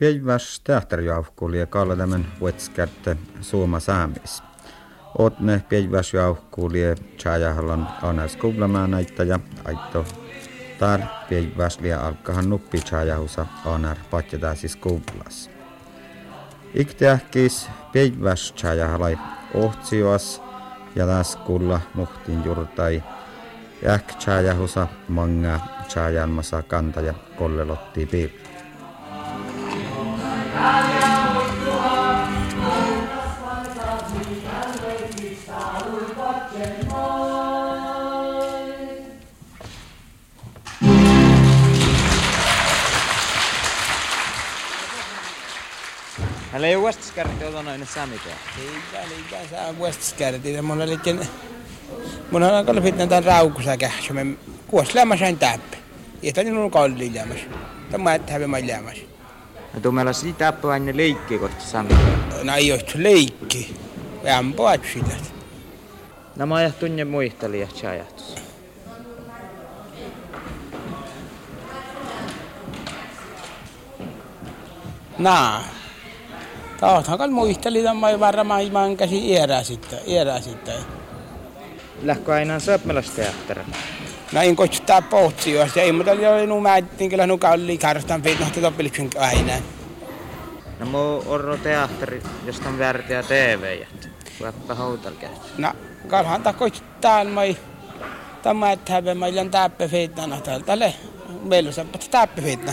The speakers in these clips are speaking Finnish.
Päiväs teatteriauhkuuli ja kallatämän vuotskätte suoma saamis. Otne päiväs jauhkuuli ja chajahallan anas kublamaan näitä ja aitto tar päiväs liä alkahan nuppi chajahusa anar patjataasis kublas. Ikteähkis chajahalai ohtsioas ja kulla muhtin jurtai Jäk chajahusa manga chajanmasa kantaja kollelotti piirre. Älä ei ole noin saamitua. Ei, ei, saa Westskärt. Mun oli mun on aika pitää tämän raukusa kähtsä. Me kuos lämmäsään täppä. Ja tämä on kalli lämmäs. Tämä on täppä mä lämmäs. Ja tuu meillä sitä täppä aina leikki kohta saamitua. No ei ole leikki. Vähän poat sillä. No ja muistelin, että se ajatus. Naa. Tahthan kan muisteli tämän varmaan ilman käsi iärää sitten. Iärää sitten. Lähkö aina söppelasteatteri? Näin koittaa pohtsia. Ei muuta oli nu määttiin kyllä nu kalli karstan fit nohti toppilipsin aina. No muu orro teatteri, josta on väärtiä TV. Vaikka houtalkäät. No, kalhan ta koittaa mai. Tämä että häve meillä täppä fitna täältä le. Meillä on täppä fitna.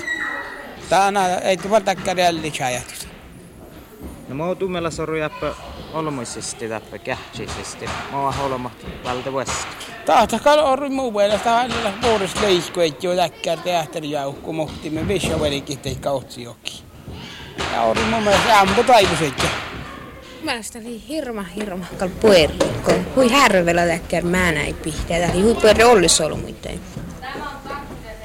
Tänä ei tule täkkäriä lisäjätys. No mä oon tummella soru jäppä olmoisesti täppä kähtsisesti. Mä oon holmat valta vasta. Tahta kal orru muu mielestä hänellä vuodesta leikku, ei jo täkkär teatterijaukku mohti me visho velikin tei kautsi joki. Ja orru mun mielestä ampu taivusetja. Mielestä oli hirma hirma kal puerri, kun hui härvellä täkkär mä näin pihtää. Tämä oli hui puerri ollis ollut muiden.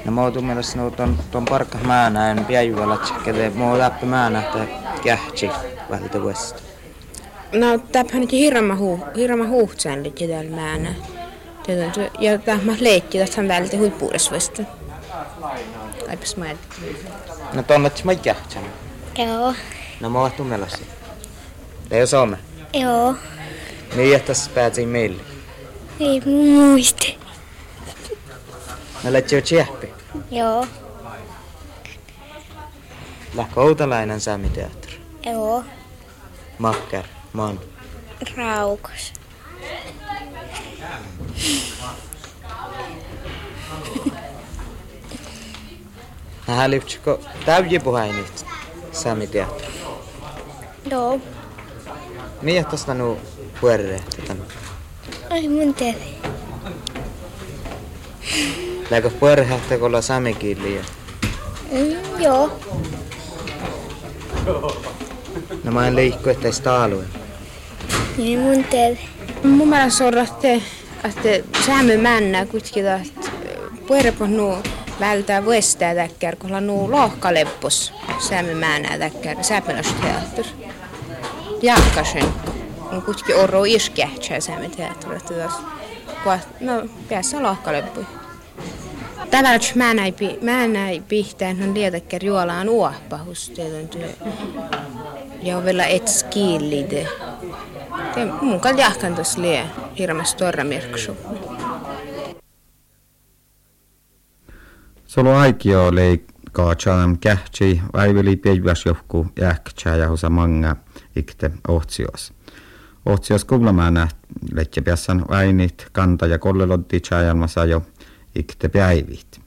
No mä oon tummella sanoo ton, ton parkka mä näin päivällä, että mä oon täppä mä nähtä kähtsi valta vasta. No täphän nyt hirma huu, hirma huuhtsään liitti täällä Ja tämä leikki tässä välillä huippuudessa vasta. Aipas mä No tonne mä kähtsän. Joo. No mä oon tummella se. Ei ole Suomi. Joo. Niin jättäs päätin meille. Ei muista. No lähti jo tjäppi. Joo. Lähkö Outalainen saamiteatteri. Joo. Makkar. Mon. Raukas. Hän lyhtsiko täyjä puheenit saamiteatteri. Joo. Mihin tosta nu puerre? Ai mun tiedä. Läkö puerre hähtä kolla saamikieliä? Mm, joo. No mä en leikko, että ei sitä alue. Niin mun tiedä. Mun mielestä on, että, että saamme männä kuitenkin, että puerepon nuu vältää vuestää täkkär, kun on nuu lohkaleppos saamme männä täkkär, säpänösteatter. Jakkasen, on kuitenkin oro iskähtsää saamme teatteri, että no päässä lohkaleppui. Tällä mä näin, mä näin pihtään, on lietäkkär juolaan uoppahus, työ. Ja on vielä et skillide. Det mun kan jahkan tuossa lie hirmas torra merksu. Solo aikio leikkaa cham kähtsi väiveli päiväs johku jähkää ja husa manga ikte kuvlamaan näht letje piassan väinit kanta ja kollelotti chajalmasa jo ikte päivit.